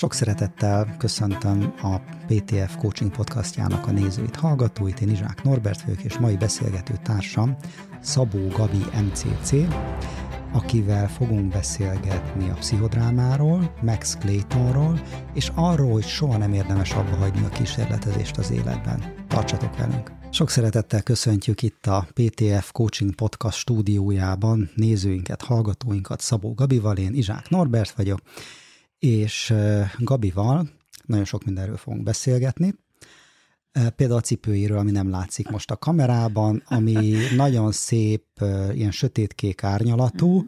Sok szeretettel köszöntöm a PTF Coaching podcastjának a nézőit, hallgatóit. Én Izsák Norbert vagyok, és mai beszélgető társam Szabó Gabi MCC, akivel fogunk beszélgetni a pszichodrámáról, Max Claytonról, és arról, hogy soha nem érdemes abba hagyni a kísérletezést az életben. Tartsatok velünk! Sok szeretettel köszöntjük itt a PTF Coaching Podcast stúdiójában nézőinket, hallgatóinkat Szabó Gabival, én Izsák Norbert vagyok, és Gabival nagyon sok mindenről fogunk beszélgetni. Például a cipőiről, ami nem látszik most a kamerában, ami nagyon szép, ilyen sötétkék árnyalatú, mm.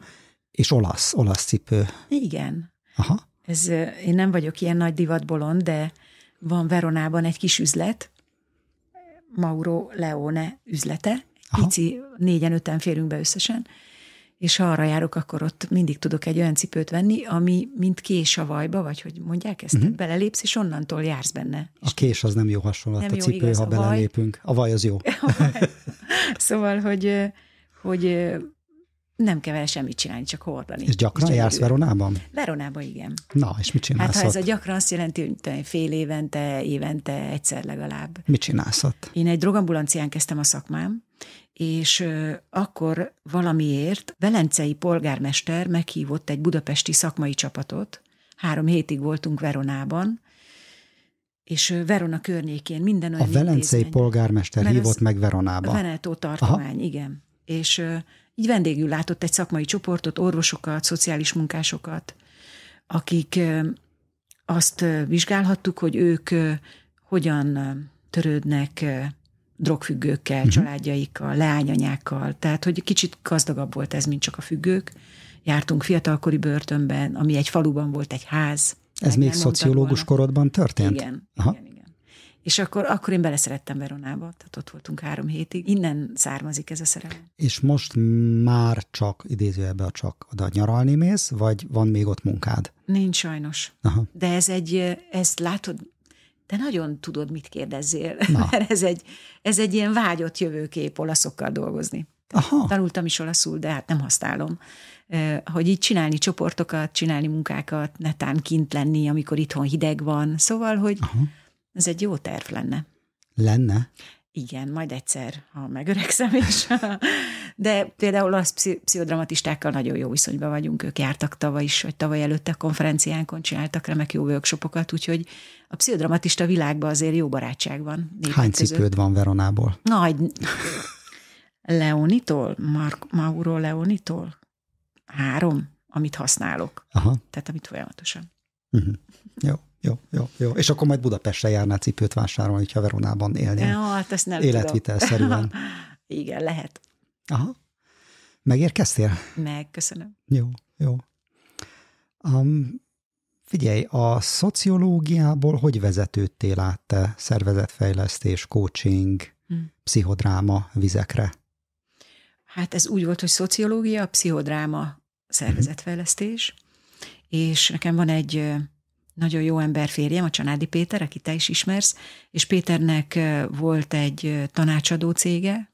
és olasz, olasz cipő. Igen. Aha. Ez, én nem vagyok ilyen nagy divatbolond, de van Veronában egy kis üzlet, Mauro Leone üzlete, Aha. pici, négyen-öten férünk be összesen, és ha arra járok, akkor ott mindig tudok egy olyan cipőt venni, ami mint kés a vajba, vagy hogy mondják ezt, uh-huh. belelépsz, és onnantól jársz benne. A kés az nem jó hasonlat, nem a cipő, jó, igaz, ha a belelépünk. A vaj az jó. szóval, hogy, hogy nem kell semmit csinálni, csak hordani. És gyakran és jársz Veronában? Veronában, igen. Na, és mit csinálsz Hát ha ez a gyakran azt jelenti, hogy fél évente, évente egyszer legalább. Mit csinálsz ott? Én egy drogambulancián kezdtem a szakmám, és akkor valamiért Velencei polgármester meghívott egy budapesti szakmai csapatot, három hétig voltunk Veronában, és Verona környékén minden olyan A Velencei intézmény. polgármester hívott meg Veronába. A Veneto tartomány, Aha. igen. És így vendégül látott egy szakmai csoportot, orvosokat, szociális munkásokat, akik azt vizsgálhattuk, hogy ők hogyan törődnek drogfüggőkkel, uh-huh. családjaikkal, leányanyákkal, tehát hogy kicsit gazdagabb volt ez, mint csak a függők. Jártunk fiatalkori börtönben, ami egy faluban volt egy ház. Ez még szociológus volna. korodban történt? Igen, Aha. igen, igen. És akkor, akkor én beleszerettem Veronába, tehát ott voltunk három hétig. Innen származik ez a szerelem. És most már csak, idézőjelben csak oda nyaralni mész, vagy van még ott munkád? Nincs sajnos. Aha. De ez egy, ezt látod, te nagyon tudod, mit kérdezzél, Na. mert ez egy, ez egy ilyen vágyott jövőkép olaszokkal dolgozni. Aha. Tanultam is olaszul, de hát nem használom. Hogy így csinálni csoportokat, csinálni munkákat, netán kint lenni, amikor itthon hideg van. Szóval, hogy Aha. ez egy jó terv lenne. Lenne? Igen, majd egyszer, ha megöregszem is. De például az pszichodramatistákkal nagyon jó viszonyban vagyunk. Ők jártak tavaly is, vagy tavaly előtte konferenciánkon, csináltak remek jó workshopokat, úgyhogy a pszichodramatista világban azért jó barátság van. Hány között. cipőd van Veronából? Nagy. Leonitól? Mark, Mauro Leonitól? Három, amit használok. Aha. Tehát amit folyamatosan. Uh-huh. Jó. Jó, jó, jó. És akkor majd Budapestre járnál cipőt vásárolni, ha Veronában élnél. Ja, hát ezt nem Életvitelszerűen. Igen, lehet. Aha. Megérkeztél? Meg, köszönöm. Jó, jó. Um, figyelj, a szociológiából hogy vezetődtél át te szervezetfejlesztés, coaching, hmm. pszichodráma vizekre? Hát ez úgy volt, hogy szociológia, pszichodráma, szervezetfejlesztés, hmm. és nekem van egy nagyon jó ember férjem, a Csanádi Péter, aki te is ismersz, és Péternek volt egy tanácsadó cége,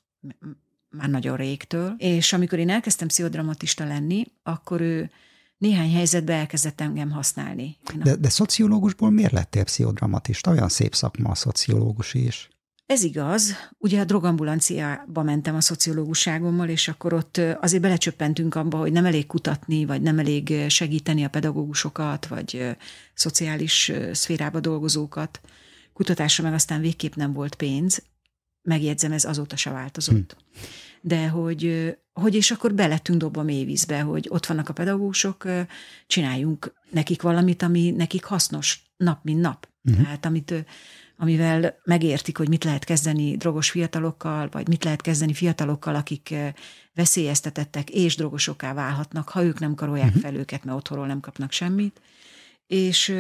már nagyon régtől, és amikor én elkezdtem pszichodramatista lenni, akkor ő néhány helyzetben elkezdett engem használni. De, de szociológusból miért lettél pszichodramatista? Olyan szép szakma a szociológus is. Ez igaz. Ugye a drogambulanciába mentem a szociológusságommal, és akkor ott azért belecsöppentünk abba, hogy nem elég kutatni, vagy nem elég segíteni a pedagógusokat, vagy szociális szférába dolgozókat. Kutatásra meg aztán végképp nem volt pénz. Megjegyzem, ez azóta se változott. Hm. De hogy, hogy és akkor belettünk dobva mélyvízbe, hogy ott vannak a pedagógusok, csináljunk nekik valamit, ami nekik hasznos nap, mint nap. Uh-huh. Tehát amit amivel megértik, hogy mit lehet kezdeni drogos fiatalokkal, vagy mit lehet kezdeni fiatalokkal, akik veszélyeztetettek és drogosokká válhatnak, ha ők nem karolják uh-huh. fel őket, mert otthonról nem kapnak semmit. És,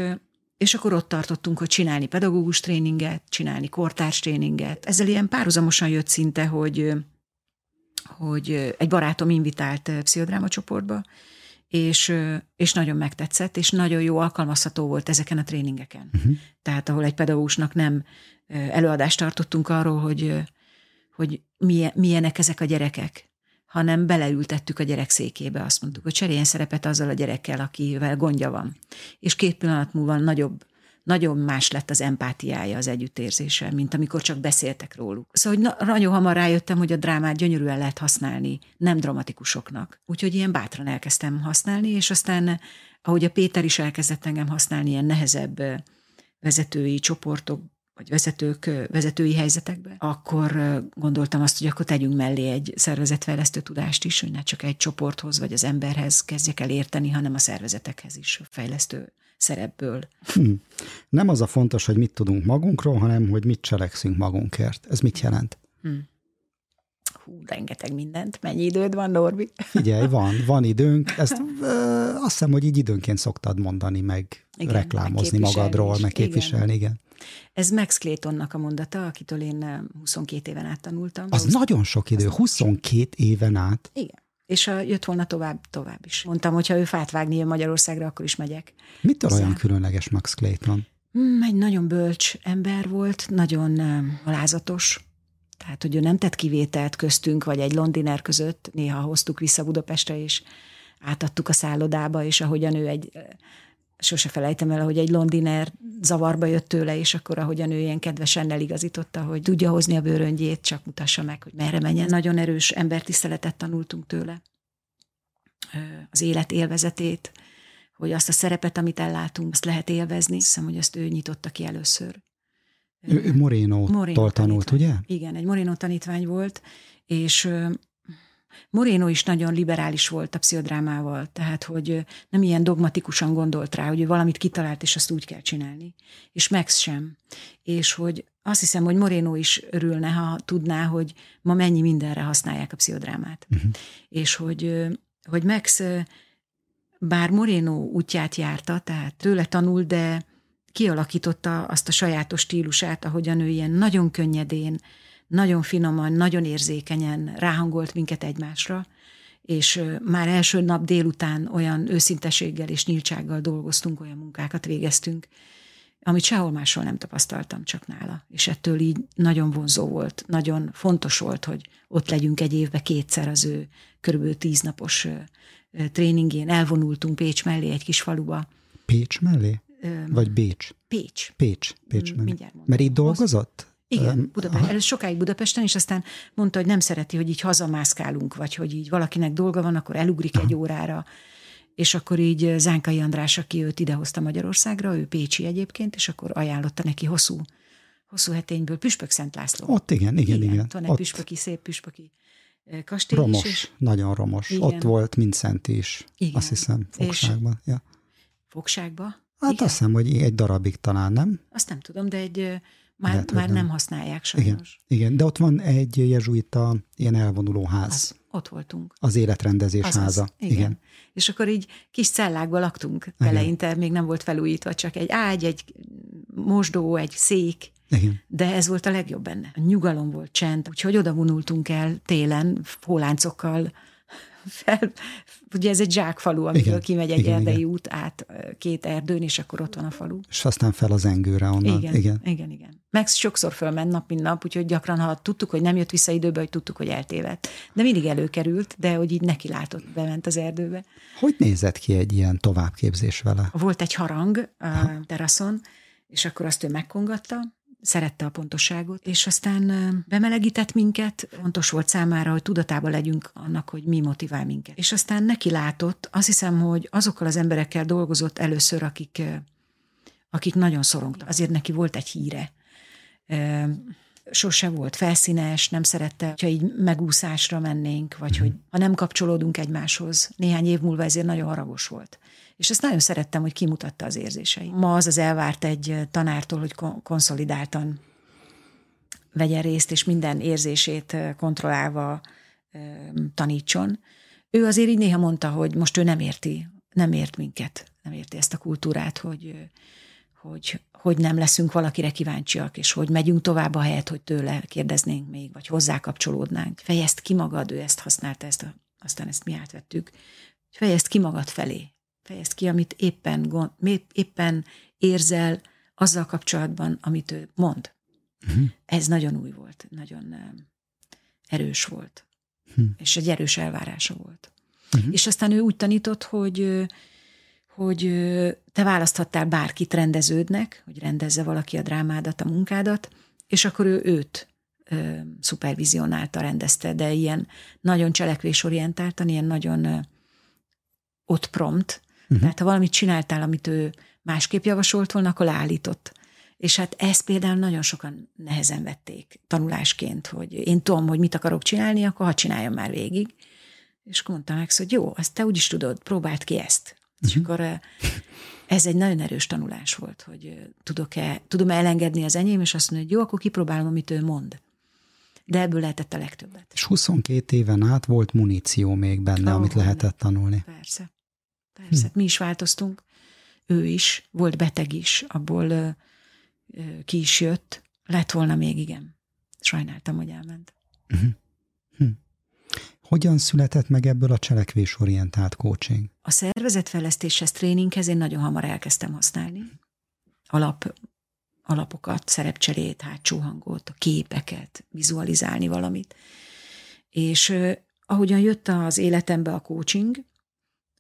és akkor ott tartottunk, hogy csinálni pedagógus tréninget, csinálni kortárs tréninget. Ezzel ilyen párhuzamosan jött szinte, hogy, hogy egy barátom invitált pszichodráma csoportba, és, és nagyon megtetszett, és nagyon jó alkalmazható volt ezeken a tréningeken. Uh-huh. Tehát ahol egy pedagógusnak nem előadást tartottunk arról, hogy, hogy milyenek ezek a gyerekek, hanem beleültettük a gyerek székébe, azt mondtuk, hogy cseréljen szerepet azzal a gyerekkel, akivel gondja van. És két pillanat múlva nagyobb nagyon más lett az empátiája, az együttérzése, mint amikor csak beszéltek róluk. Szóval hogy nagyon hamar rájöttem, hogy a drámát gyönyörűen lehet használni, nem dramatikusoknak. Úgyhogy ilyen bátran elkezdtem használni, és aztán, ahogy a Péter is elkezdett engem használni ilyen nehezebb vezetői csoportok, vagy vezetők, vezetői helyzetekbe, akkor gondoltam azt, hogy akkor tegyünk mellé egy szervezetfejlesztő tudást is, hogy ne csak egy csoporthoz vagy az emberhez kezdjek el érteni, hanem a szervezetekhez is fejlesztő szerepből. Hm. Nem az a fontos, hogy mit tudunk magunkról, hanem hogy mit cselekszünk magunkért. Ez mit jelent? Hm. Hú, rengeteg mindent. Mennyi időd van, Norbi? Figyelj, van, van időnk. Ezt ö, azt hiszem, hogy így időnként szoktad mondani, meg igen, reklámozni meg magadról, meg képviselni, igen. igen. Ez Max Claytonnak a mondata, akitől én 22 éven át tanultam. Az 20... nagyon sok idő, 22 éven át. Igen és ha jött volna tovább, tovább is. Mondtam, hogy ha ő fát vágni jön Magyarországra, akkor is megyek. Mitől olyan különleges Max Clayton? Hmm, egy nagyon bölcs ember volt, nagyon alázatos, tehát, hogy ő nem tett kivételt köztünk, vagy egy londiner között, néha hoztuk vissza Budapestre, és átadtuk a szállodába, és ahogyan ő egy sose felejtem el, hogy egy londiner zavarba jött tőle, és akkor ahogyan ő ilyen kedvesen eligazította, hogy tudja hozni a bőröngyét, csak mutassa meg, hogy merre menjen. Nagyon erős embertiszteletet tanultunk tőle. Az élet élvezetét, hogy azt a szerepet, amit ellátunk, azt lehet élvezni. Hiszem, hogy azt ő nyitotta ki először. Ő Moreno-tól tanult, ugye? Igen, egy Moreno tanítvány volt, és Moreno is nagyon liberális volt a pszichodrámával, tehát hogy nem ilyen dogmatikusan gondolt rá, hogy ő valamit kitalált, és azt úgy kell csinálni. És Max sem. És hogy azt hiszem, hogy Moreno is örülne, ha tudná, hogy ma mennyi mindenre használják a pszichodrámát. Uh-huh. És hogy, hogy Max bár Moreno útját járta, tehát tőle tanul, de kialakította azt a sajátos stílusát, ahogyan ő ilyen nagyon könnyedén, nagyon finoman, nagyon érzékenyen ráhangolt minket egymásra, és már első nap délután olyan őszinteséggel és nyíltsággal dolgoztunk, olyan munkákat végeztünk, amit sehol máshol nem tapasztaltam, csak nála. És ettől így nagyon vonzó volt, nagyon fontos volt, hogy ott legyünk egy évbe kétszer az ő körülbelül tíz napos tréningén. Elvonultunk Pécs mellé, egy kis faluba. Pécs mellé? Vagy Bécs? Pécs. Pécs, Pécs mellé. Mert itt dolgozott? Igen, Budapest, először sokáig Budapesten, és aztán mondta, hogy nem szereti, hogy így hazamászkálunk, vagy hogy így valakinek dolga van, akkor elugrik Aha. egy órára. És akkor így Zánkai András, aki őt idehozta Magyarországra, ő Pécsi egyébként, és akkor ajánlotta neki hosszú, hosszú hetényből Püspök Szent László. Ott igen, igen, igen. igen. Van egy püspöki, szép püspöki kastély Romos, is, és... nagyon romos. Igen. Ott volt Szent is, igen. azt hiszem, fogságban. És... Ja. Fogságban? Hát igen. azt hiszem, hogy egy darabig talán, nem? Azt nem tudom, de egy már, Lehet, már nem. nem használják sajnos. Igen, igen, de ott van egy jezsuita ilyen elvonuló ház. Az, ott voltunk. Az életrendezés Azaz, háza. Igen. igen. És akkor így kis cellákban laktunk eleinte, még nem volt felújítva, csak egy ágy, egy mosdó, egy szék, igen. De ez volt a legjobb benne. A nyugalom volt, csend, úgyhogy oda vonultunk el télen, fóláncokkal, fel, ugye ez egy zsákfalu, amiből igen, kimegy egy igen, erdei igen. út át két erdőn, és akkor ott van a falu. És aztán fel az engőre onnan. Igen, igen, igen. igen. Max sokszor fölment nap, mint nap, úgyhogy gyakran, ha tudtuk, hogy nem jött vissza időbe, hogy tudtuk, hogy eltévedt. De mindig előkerült, de hogy így neki látott, bement az erdőbe. Hogy nézett ki egy ilyen továbbképzés vele? Volt egy harang a teraszon, és akkor azt ő megkongatta, szerette a pontosságot, és aztán bemelegített minket, fontos volt számára, hogy tudatában legyünk annak, hogy mi motivál minket. És aztán neki látott, azt hiszem, hogy azokkal az emberekkel dolgozott először, akik, akik nagyon szorongtak. Azért neki volt egy híre. Sose volt felszínes, nem szerette, ha így megúszásra mennénk, vagy hogy ha nem kapcsolódunk egymáshoz. Néhány év múlva ezért nagyon haragos volt. És ezt nagyon szerettem, hogy kimutatta az érzéseit. Ma az az elvárt egy tanártól, hogy konszolidáltan vegyen részt, és minden érzését kontrollálva tanítson. Ő azért így néha mondta, hogy most ő nem érti, nem ért minket, nem érti ezt a kultúrát, hogy, hogy, hogy nem leszünk valakire kíváncsiak, és hogy megyünk tovább a helyet, hogy tőle kérdeznénk még, vagy hozzá kapcsolódnánk. Fejezd ki magad, ő ezt használta, ezt a, aztán ezt mi átvettük. Fejezd ki magad felé, fejezd ki, amit éppen, gond, éppen érzel azzal kapcsolatban, amit ő mond. Uh-huh. Ez nagyon új volt, nagyon erős volt. Hm. És egy erős elvárása volt. Uh-huh. És aztán ő úgy tanított, hogy hogy te választhattál bárkit rendeződnek, hogy rendezze valaki a drámádat, a munkádat, és akkor ő őt ö, szupervizionálta, rendezte, de ilyen nagyon cselekvésorientáltan, ilyen ö, ott prompt. Uh-huh. Tehát ha valamit csináltál, amit ő másképp javasolt volna, akkor leállított. És hát ezt például nagyon sokan nehezen vették tanulásként, hogy én tudom, hogy mit akarok csinálni, akkor ha csináljam már végig. És akkor mondtam meg, hogy jó, azt te úgyis tudod, próbáld ki ezt. Uh-huh. És akkor ez egy nagyon erős tanulás volt, hogy tudok-e, tudom elengedni az enyém, és azt mondani, hogy jó, akkor kipróbálom, amit ő mond. De ebből lehetett a legtöbbet. És 22 éven át volt muníció még benne, oh, amit lehetett tanulni. Persze. Persze. Hm. Mi is változtunk. Ő is, volt beteg is, abból ö, ö, ki is jött. Lett volna még, igen. Sajnáltam, hogy elment. Uh-huh. Hogyan született meg ebből a cselekvésorientált coaching? A szervezetfejlesztéshez, tréninghez én nagyon hamar elkezdtem használni. Alap, alapokat, szerepcserét, hátsó hangot, a képeket, vizualizálni valamit. És ahogyan jött az életembe a coaching,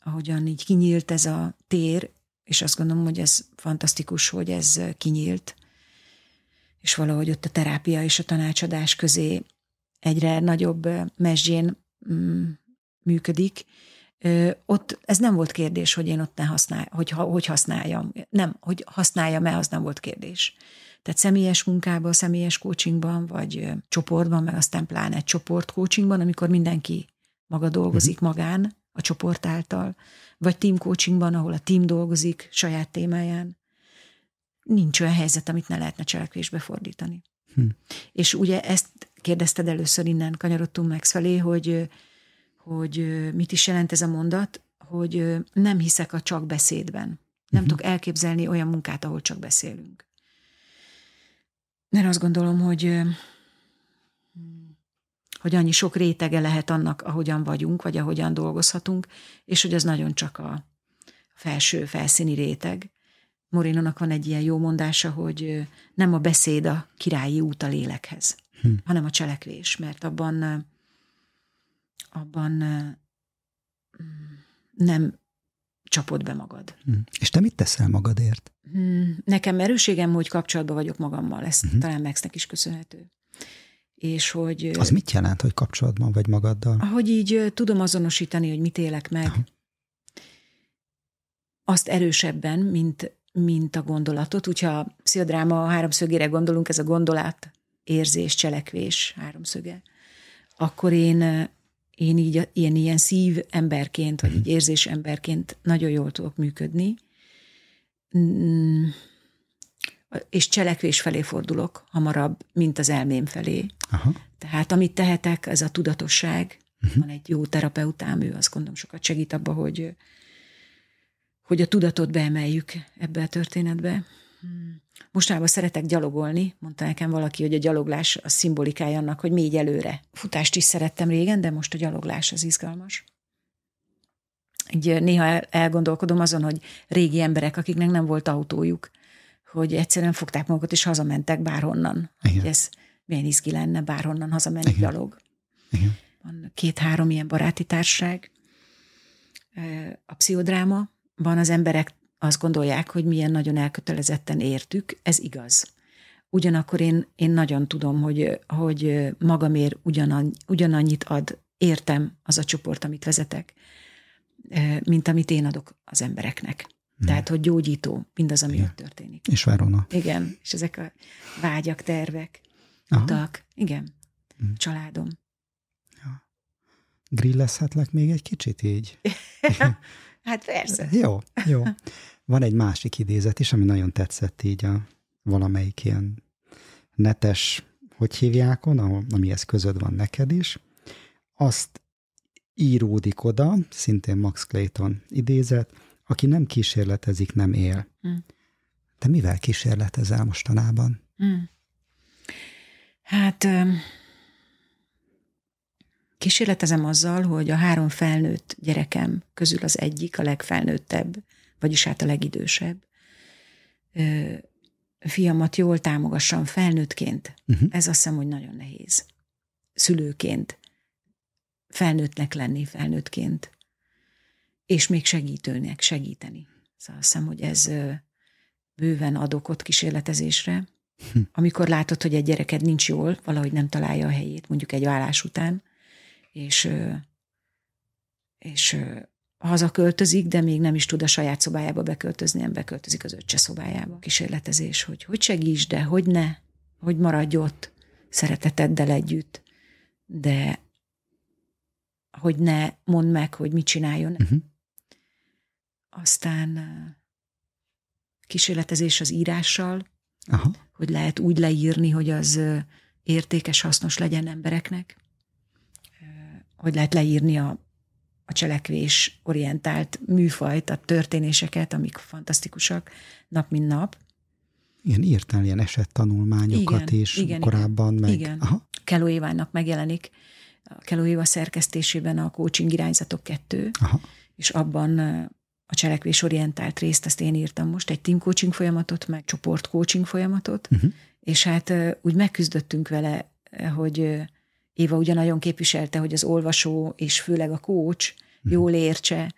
ahogyan így kinyílt ez a tér, és azt gondolom, hogy ez fantasztikus, hogy ez kinyílt, és valahogy ott a terápia és a tanácsadás közé egyre nagyobb mesdjén Mm, működik, ott ez nem volt kérdés, hogy én ott ne használ, hogy, hogy használjam. Nem, hogy használjam-e, az nem volt kérdés. Tehát személyes munkában, személyes coachingban, vagy csoportban, meg aztán pláne egy csoport coachingban, amikor mindenki maga dolgozik uh-huh. magán, a csoport által, vagy team coachingban, ahol a team dolgozik saját témáján. Nincs olyan helyzet, amit ne lehetne cselekvésbe fordítani. Hm. És ugye ezt kérdezted először innen, kanyarodtunk meg felé, hogy, hogy mit is jelent ez a mondat, hogy nem hiszek a csak beszédben. Nem uh-huh. tudok elképzelni olyan munkát, ahol csak beszélünk. Mert azt gondolom, hogy hogy annyi sok rétege lehet annak, ahogyan vagyunk, vagy ahogyan dolgozhatunk, és hogy az nagyon csak a felső, felszíni réteg. Morinónak van egy ilyen jó mondása, hogy nem a beszéd a királyi út a lélekhez hm. hanem a cselekvés, mert abban, abban nem csapod be magad. Hm. És te mit teszel magadért? Hm, nekem erőségem, hogy kapcsolatban vagyok magammal, ez uh-huh. talán Maxnek is köszönhető. És hogy... Az mit jelent, hogy kapcsolatban vagy magaddal? Hogy így tudom azonosítani, hogy mit élek meg. Aha. Azt erősebben, mint, mint a gondolatot. Úgyhogy a pszichodráma háromszögére gondolunk, ez a gondolat, érzés, cselekvés háromszöge, akkor én, én így ilyen, ilyen szív emberként, vagy így mhm. érzés emberként nagyon jól tudok működni, és cselekvés felé fordulok hamarabb, mint az elmém felé. Aha. Tehát amit tehetek, ez a tudatosság. Uh-huh. Van egy jó terapeutám, ő azt gondolom sokat segít abba, hogy, hogy a tudatot beemeljük ebbe a történetbe. Mostában szeretek gyalogolni, mondta nekem valaki, hogy a gyaloglás a szimbolikája annak, hogy még előre. Futást is szerettem régen, de most a gyaloglás az izgalmas. Így néha elgondolkodom azon, hogy régi emberek, akiknek nem volt autójuk, hogy egyszerűen fogták magukat és hazamentek bárhonnan. Igen. Hogy ez milyen izgi lenne bárhonnan hazamenni Igen. gyalog. Igen. Van két-három ilyen baráti társaság. A pszichodráma, van az emberek azt gondolják, hogy milyen nagyon elkötelezetten értük, ez igaz. Ugyanakkor én, én nagyon tudom, hogy, hogy magamért ugyananny, ugyanannyit ad, értem az a csoport, amit vezetek, mint amit én adok az embereknek. Hmm. Tehát, hogy gyógyító mindaz, ami Igen. ott történik. És Várona. Igen, és ezek a vágyak, tervek, Aha. utak. Igen, hmm. családom. Ja. Grillezhetlek még egy kicsit így? Hát persze. Jó, jó. Van egy másik idézet is, ami nagyon tetszett így a valamelyik ilyen netes, hogy hívják on, amihez közöd van neked is. Azt íródik oda, szintén Max Clayton idézet, aki nem kísérletezik, nem él. Mm. De mivel kísérletezel mostanában? Mm. Hát Kísérletezem azzal, hogy a három felnőtt gyerekem közül az egyik, a legfelnőttebb, vagyis hát a legidősebb, fiamat jól támogassam felnőttként. Uh-huh. Ez azt hiszem, hogy nagyon nehéz. Szülőként felnőttnek lenni felnőttként, és még segítőnek segíteni. Szóval azt hiszem, hogy ez bőven ad okot kísérletezésre. Hm. Amikor látod, hogy egy gyereked nincs jól, valahogy nem találja a helyét, mondjuk egy vállás után, és, és hazaköltözik, de még nem is tud a saját szobájába beköltözni, nem beköltözik az öccse szobájába. Kísérletezés, hogy hogy segíts, de hogy ne, hogy maradj ott szereteteddel együtt, de hogy ne mondd meg, hogy mit csináljon. Uh-huh. Aztán kísérletezés az írással, Aha. hogy lehet úgy leírni, hogy az értékes, hasznos legyen embereknek, hogy lehet leírni a, a cselekvés orientált műfajt, a történéseket, amik fantasztikusak nap mint nap. Igen, írtál ilyen esettanulmányokat igen, is igen, korábban. Igen, meg... igen. Aha. Keló Évának megjelenik a Keló Éva szerkesztésében a coaching irányzatok kettő, Aha. és abban a cselekvés orientált részt, ezt én írtam most, egy team coaching folyamatot, meg csoport coaching folyamatot, uh-huh. és hát úgy megküzdöttünk vele, hogy Éva ugyan nagyon képviselte, hogy az olvasó és főleg a coach uh-huh. jól értse.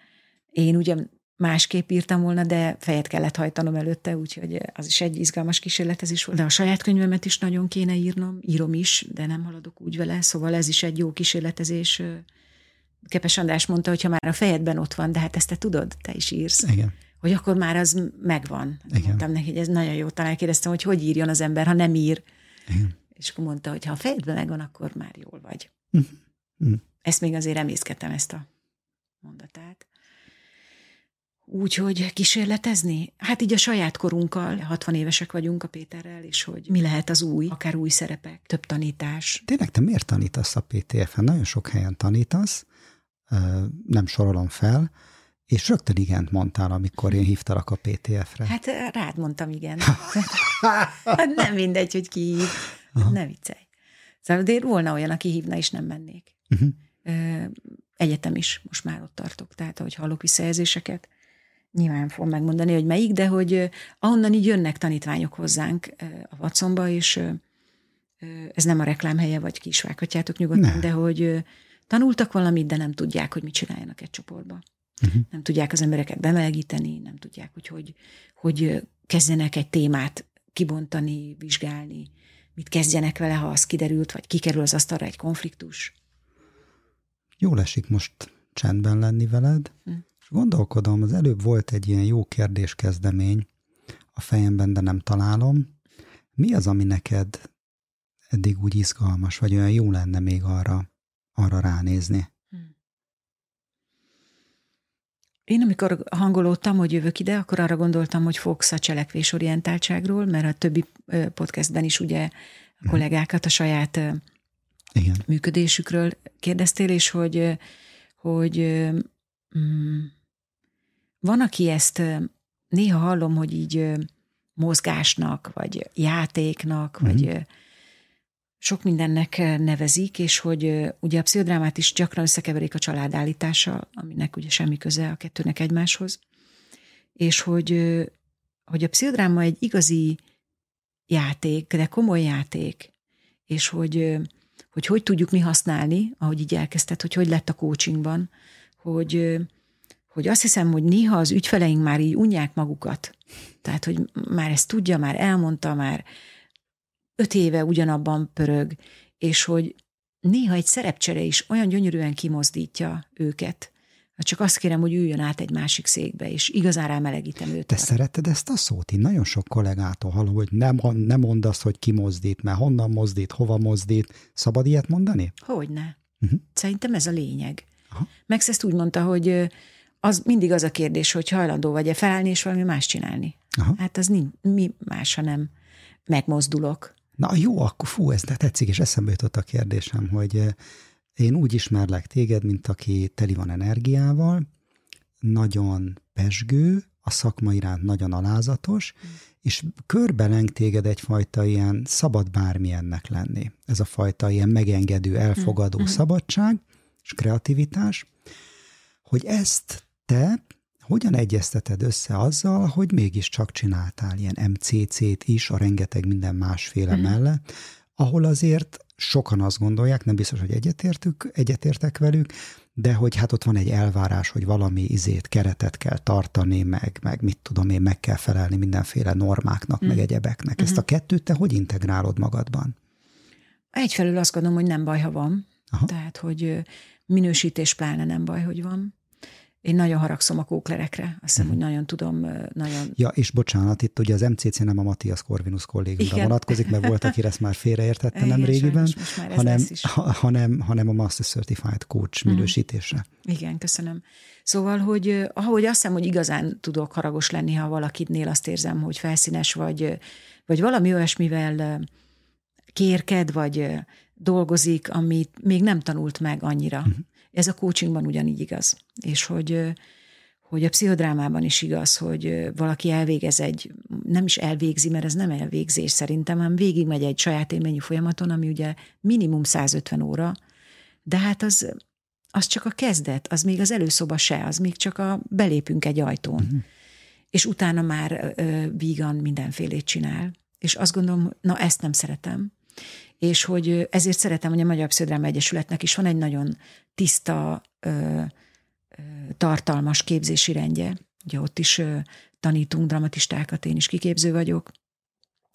Én ugyan másképp írtam volna, de fejet kellett hajtanom előtte, úgyhogy az is egy izgalmas kísérletezés volt. De a saját könyvemet is nagyon kéne írnom, írom is, de nem haladok úgy vele, szóval ez is egy jó kísérletezés Kepes András mondta, hogy ha már a fejedben ott van, de hát ezt te tudod, te is írsz. Igen. Hogy akkor már az megvan. Igen. Mondtam neki, hogy ez nagyon jó. Talán kérdeztem, hogy hogy írjon az ember, ha nem ír. Igen. És akkor mondta, hogy ha a fejedben megvan, akkor már jól vagy. Mm. Ezt még azért emészkedtem, ezt a mondatát. Úgyhogy kísérletezni? Hát így a saját korunkkal, 60 évesek vagyunk a Péterrel, és hogy mi lehet az új, akár új szerepek, több tanítás. Tényleg te miért tanítasz a PTF-en? Nagyon sok helyen tanítasz, nem sorolom fel, és rögtön igent mondtál, amikor én hívtalak a PTF-re. Hát rád mondtam igen. hát nem mindegy, hogy ki hív. Aha. Ne viccelj. Szóval de volna olyan, aki hívna, és nem mennék. Uh-huh. Egyetem is, most már ott tartok, tehát ahogy hallok visszajelzéseket, nyilván fogom megmondani, hogy melyik, de hogy ahonnan így jönnek tanítványok hozzánk a Watsonba, és ez nem a reklámhelye, vagy kisvághatjátok nyugodtan, ne. de hogy tanultak valamit, de nem tudják, hogy mit csináljanak egy csoportba. Uh-huh. Nem tudják az embereket bemelegíteni, nem tudják, hogy, hogy hogy kezdjenek egy témát kibontani, vizsgálni, mit kezdjenek vele, ha az kiderült, vagy kikerül az asztalra egy konfliktus. Jól esik most csendben lenni veled, hm. és gondolkodom, az előbb volt egy ilyen jó kérdéskezdemény a fejemben, de nem találom. Mi az, ami neked eddig úgy izgalmas, vagy olyan jó lenne még arra arra ránézni. Hmm. Én amikor hangolódtam, hogy jövök ide, akkor arra gondoltam, hogy fogsz a cselekvésorientáltságról, mert a többi podcastben is ugye a hmm. kollégákat a saját Igen. működésükről kérdeztél, és hogy, hogy mm, van, aki ezt néha hallom, hogy így mozgásnak, vagy játéknak, uh-huh. vagy sok mindennek eh, nevezik, és hogy eh, ugye a pszichodrámát is gyakran összekeverik a családállítással, aminek ugye semmi köze a kettőnek egymáshoz, és hogy, eh, hogy a pszichodráma egy igazi játék, de komoly játék, és hogy, hogy hogy tudjuk mi használni, ahogy így elkezdted, hogy hogy lett a coachingban, hogy, hogy azt hiszem, hogy néha az ügyfeleink már így unják magukat. Tehát, hogy már ezt tudja, már elmondta, már, öt éve ugyanabban pörög, és hogy néha egy szerepcsere is olyan gyönyörűen kimozdítja őket. Hát csak azt kérem, hogy üljön át egy másik székbe, és igazán rámelegítem őt. Te arra. szereted ezt a szót? Én nagyon sok kollégától hallom, hogy nem, nem mondd azt, hogy ki mozdít, mert honnan mozdít, hova mozdít. Szabad ilyet mondani? Hogyne. Uh-huh. Szerintem ez a lényeg. Aha. Max ezt úgy mondta, hogy az mindig az a kérdés, hogy hajlandó vagy-e felállni és valami más csinálni. Aha. Hát az nincs, mi más, ha nem megmozdulok. Na jó, akkor fú, ez tetszik, és eszembe jutott a kérdésem, hogy eh, én úgy ismerlek téged, mint aki teli van energiával, nagyon pesgő, a szakma iránt nagyon alázatos, mm. és körbeleng téged egyfajta ilyen szabad bármilyennek lenni. Ez a fajta ilyen megengedő, elfogadó mm. szabadság és kreativitás, hogy ezt te hogyan egyezteted össze azzal, hogy mégiscsak csináltál ilyen MCC-t is, a rengeteg minden másféle mm. mellett, ahol azért sokan azt gondolják, nem biztos, hogy egyetértük, egyetértek velük, de hogy hát ott van egy elvárás, hogy valami izét, keretet kell tartani, meg, meg mit tudom én, meg kell felelni mindenféle normáknak, mm. meg egyebeknek. Mm-hmm. Ezt a kettőt te hogy integrálod magadban? Egyfelől azt gondolom, hogy nem baj, ha van. Aha. Tehát, hogy minősítés pláne nem baj, hogy van. Én nagyon haragszom a kóklerekre, azt hiszem, hmm. hogy nagyon tudom, nagyon... Ja, és bocsánat, itt ugye az MCC nem a Matthias Corvinus kollégámra vonatkozik, mert volt, aki ezt már félreértette nem régiben, hanem, ha, hanem, hanem a Master Certified Coach hmm. minősítésre. Igen, köszönöm. Szóval, hogy ahogy azt hiszem, hogy igazán tudok haragos lenni, ha valakitnél azt érzem, hogy felszínes vagy, vagy valami olyasmivel kérked, vagy dolgozik, amit még nem tanult meg annyira. Uh-huh. Ez a coachingban ugyanígy igaz. És hogy, hogy a pszichodrámában is igaz, hogy valaki elvégez egy, nem is elvégzi, mert ez nem elvégzés szerintem, hanem végigmegy egy saját élményű folyamaton, ami ugye minimum 150 óra, de hát az, az csak a kezdet, az még az előszoba se, az még csak a belépünk egy ajtón. Uh-huh. És utána már uh, vígan mindenfélét csinál. És azt gondolom, na ezt nem szeretem és hogy ezért szeretem, hogy a Magyar Pszichodráma Egyesületnek is van egy nagyon tiszta, ö, ö, tartalmas képzési rendje. Ugye ott is ö, tanítunk dramatistákat, én is kiképző vagyok,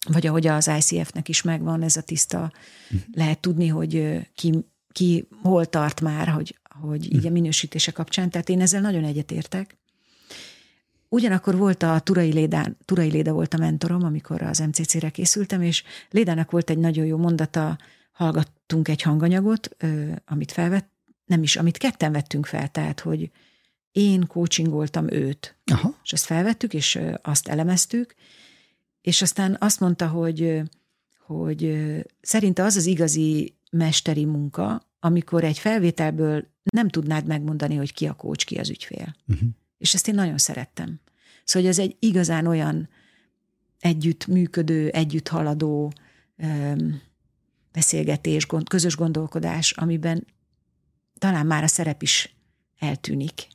vagy ahogy az ICF-nek is megvan ez a tiszta, uh-huh. lehet tudni, hogy ki, ki hol tart már, hogy, hogy így a mhm. minősítése kapcsán. Tehát én ezzel nagyon egyetértek. Ugyanakkor volt a Turai Léda, Turai Léda volt a mentorom, amikor az MCC-re készültem, és Lédának volt egy nagyon jó mondata, hallgattunk egy hanganyagot, amit felvett, nem is, amit ketten vettünk fel, tehát, hogy én coachingoltam őt. Aha. És ezt felvettük, és azt elemeztük, és aztán azt mondta, hogy, hogy szerinte az az igazi mesteri munka, amikor egy felvételből nem tudnád megmondani, hogy ki a coach, ki az ügyfél. Uh-huh. És ezt én nagyon szerettem. Szóval ez egy igazán olyan együtt működő, együtt haladó öm, beszélgetés, gond, közös gondolkodás, amiben talán már a szerep is eltűnik,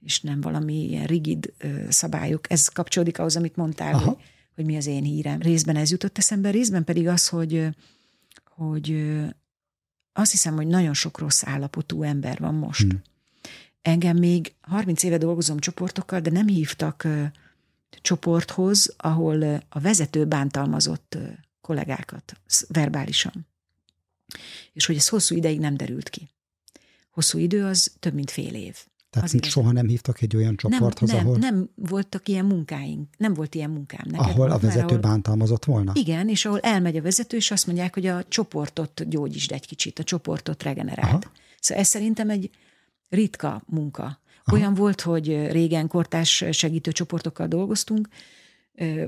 és nem valami ilyen rigid ö, szabályok. Ez kapcsolódik ahhoz, amit mondtál, hogy, hogy mi az én hírem. Részben ez jutott eszembe, részben pedig az, hogy, hogy azt hiszem, hogy nagyon sok rossz állapotú ember van most. Hmm. Engem még 30 éve dolgozom csoportokkal, de nem hívtak csoporthoz, ahol a vezető bántalmazott kollégákat verbálisan. És hogy ez hosszú ideig nem derült ki. Hosszú idő az több mint fél év. Tehát Azért soha nem hívtak egy olyan csoporthoz, nem, nem, ahol... Nem voltak ilyen munkáink, nem volt ilyen munkám. Neked ahol a vezető ahol, bántalmazott volna? Igen, és ahol elmegy a vezető, és azt mondják, hogy a csoportot gyógyítsd egy kicsit, a csoportot regenerált. Aha. Szóval ez szerintem egy ritka munka. Aha. Olyan volt, hogy régen kortás segítőcsoportokkal dolgoztunk,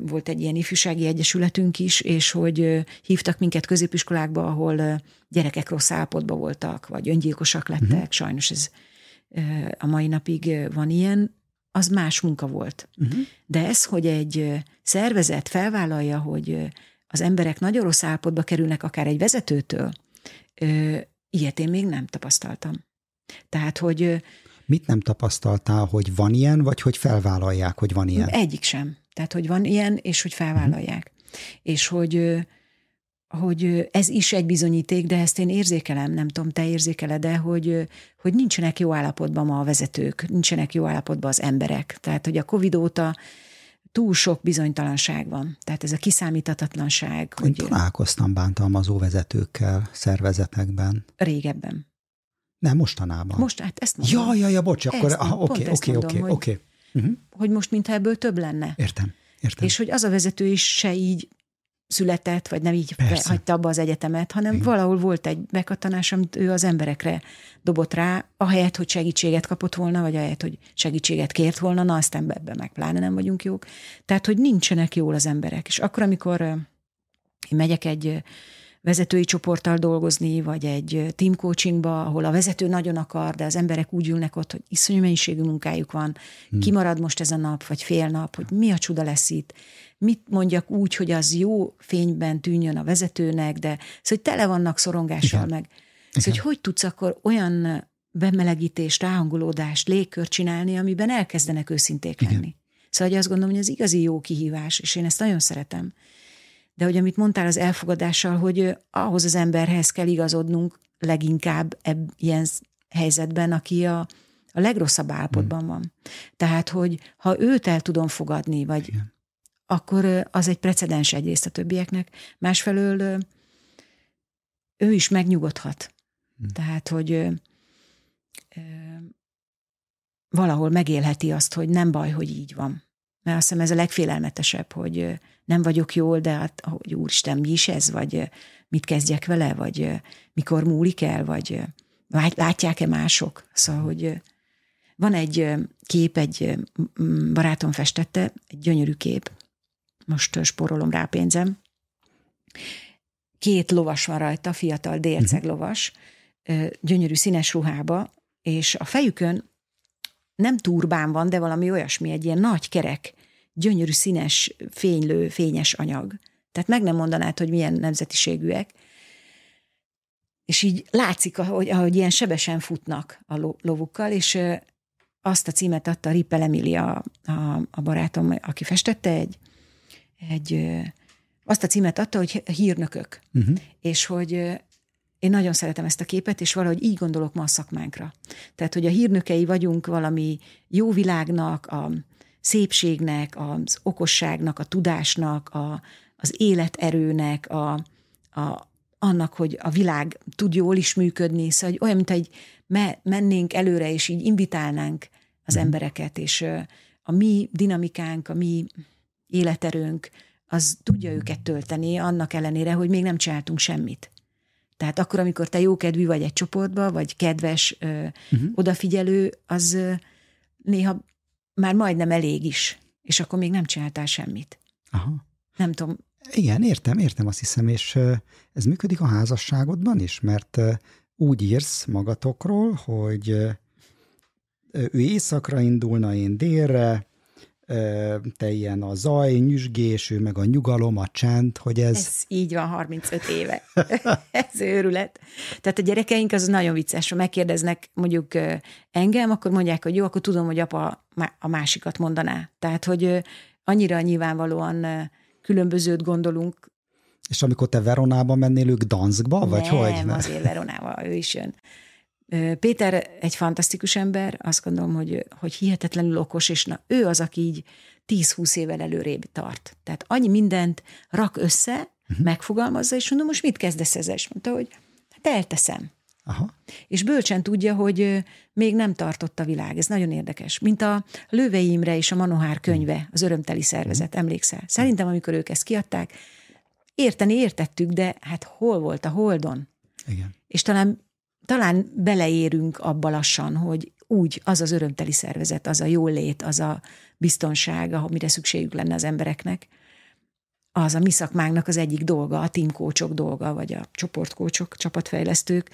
volt egy ilyen ifjúsági egyesületünk is, és hogy hívtak minket középiskolákba, ahol gyerekek rossz állapotban voltak, vagy öngyilkosak lettek, uh-huh. sajnos ez a mai napig van ilyen, az más munka volt. Uh-huh. De ez, hogy egy szervezet felvállalja, hogy az emberek nagyon rossz állapotba kerülnek akár egy vezetőtől, ilyet én még nem tapasztaltam. Tehát, hogy... Mit nem tapasztaltál, hogy van ilyen, vagy hogy felvállalják, hogy van ilyen? Egyik sem. Tehát, hogy van ilyen, és hogy felvállalják. Uh-huh. És hogy, hogy ez is egy bizonyíték, de ezt én érzékelem, nem tudom, te érzékeled, de hogy, hogy nincsenek jó állapotban ma a vezetők, nincsenek jó állapotban az emberek. Tehát, hogy a Covid óta túl sok bizonytalanság van. Tehát ez a kiszámíthatatlanság. Én hogy találkoztam bántalmazó vezetőkkel szervezetekben. Régebben. Nem, mostanában. Most, hát ezt mondom. Ja, ja, ja, bocs, akkor oké, oké, oké, oké. Mhm. Hogy most mintha ebből több lenne. Értem, értem. És hogy az a vezető is se így született, vagy nem így Persze. hagyta abba az egyetemet, hanem Igen. valahol volt egy bekattanás, amit ő az emberekre dobott rá, ahelyett, hogy segítséget kapott volna, vagy ahelyett, hogy segítséget kért volna, na aztán ebben meg pláne nem vagyunk jók. Tehát, hogy nincsenek jól az emberek. És akkor, amikor én megyek egy vezetői csoporttal dolgozni, vagy egy team coachingba, ahol a vezető nagyon akar, de az emberek úgy ülnek ott, hogy iszonyú mennyiségű munkájuk van, hmm. kimarad most ez a nap, vagy fél nap, hogy mi a csuda lesz itt, mit mondjak úgy, hogy az jó fényben tűnjön a vezetőnek, de szóval, hogy tele vannak szorongással Igen. meg. Szóval, hogy hogy tudsz akkor olyan bemelegítést, ráhangolódást, légkört csinálni, amiben elkezdenek őszinték lenni. Igen. Szóval hogy azt gondolom, hogy ez igazi jó kihívás, és én ezt nagyon szeretem. De hogy amit mondtál az elfogadással, hogy ahhoz az emberhez kell igazodnunk leginkább ebb, ilyen helyzetben, aki a, a legrosszabb állapotban hmm. van. Tehát, hogy ha őt el tudom fogadni, vagy Igen. akkor az egy precedens egyrészt a többieknek, másfelől ő is megnyugodhat. Hmm. Tehát, hogy valahol megélheti azt, hogy nem baj, hogy így van. Mert azt hiszem ez a legfélelmetesebb, hogy nem vagyok jól, de hát, hogy úristen, mi is ez, vagy mit kezdjek vele, vagy mikor múlik el, vagy látják-e mások. Szóval, hogy van egy kép, egy barátom festette, egy gyönyörű kép, most sporolom rá pénzem. Két lovas van rajta, fiatal délceg uh-huh. lovas, gyönyörű színes ruhába, és a fejükön nem turbán van, de valami olyasmi, egy ilyen nagy kerek, gyönyörű színes, fénylő, fényes anyag. Tehát meg nem mondanád, hogy milyen nemzetiségűek. És így látszik, ahogy, ahogy ilyen sebesen futnak a lovukkal, és azt a címet adta Rippel Emilia, a, a barátom, aki festette, egy, egy azt a címet adta, hogy hírnökök. Uh-huh. És hogy én nagyon szeretem ezt a képet, és valahogy így gondolok ma a szakmánkra. Tehát, hogy a hírnökei vagyunk valami jó világnak, a szépségnek, az okosságnak, a tudásnak, a, az életerőnek, a, a, annak, hogy a világ tud jól is működni, szóval hogy olyan, mint egy me, mennénk előre, és így invitálnánk az mm. embereket, és a mi dinamikánk, a mi életerőnk, az tudja őket tölteni, annak ellenére, hogy még nem csináltunk semmit. Tehát akkor, amikor te jókedvű vagy egy csoportba, vagy kedves, uh-huh. odafigyelő, az néha már majdnem elég is, és akkor még nem csináltál semmit. Aha. Nem tudom. Igen, értem, értem, azt hiszem, és ez működik a házasságodban is, mert úgy írsz magatokról, hogy ő éjszakra indulna, én délre, te ilyen a zaj, nyüzsgés, ő meg a nyugalom, a csend, hogy ez... Ez így van 35 éve. ez őrület. Tehát a gyerekeink az nagyon vicces, ha megkérdeznek mondjuk engem, akkor mondják, hogy jó, akkor tudom, hogy apa a másikat mondaná. Tehát, hogy annyira nyilvánvalóan különbözőt gondolunk. És amikor te Veronában mennél, ők Danskba, nem, vagy hogy? Nem, azért Veronába, ő is jön. Péter egy fantasztikus ember, azt gondolom, hogy, hogy hihetetlenül okos, és na, ő az, aki így 10-20 évvel előrébb tart. Tehát annyi mindent rak össze, uh-huh. megfogalmazza, és mondom, most mit kezdesz ezzel? És mondta, hogy hát elteszem. Aha. És bölcsen tudja, hogy még nem tartott a világ. Ez nagyon érdekes. Mint a Lővei Imre és a Manohár könyve, az Örömteli Szervezet, uh-huh. emlékszel? Szerintem, amikor ők ezt kiadták, érteni értettük, de hát hol volt a holdon? Igen. És talán talán beleérünk abba lassan, hogy úgy az az örömteli szervezet, az a jólét, az a biztonság, amire szükségük lenne az embereknek, az a mi szakmánknak az egyik dolga, a teamkócsok dolga, vagy a csoportkócsok, csapatfejlesztők,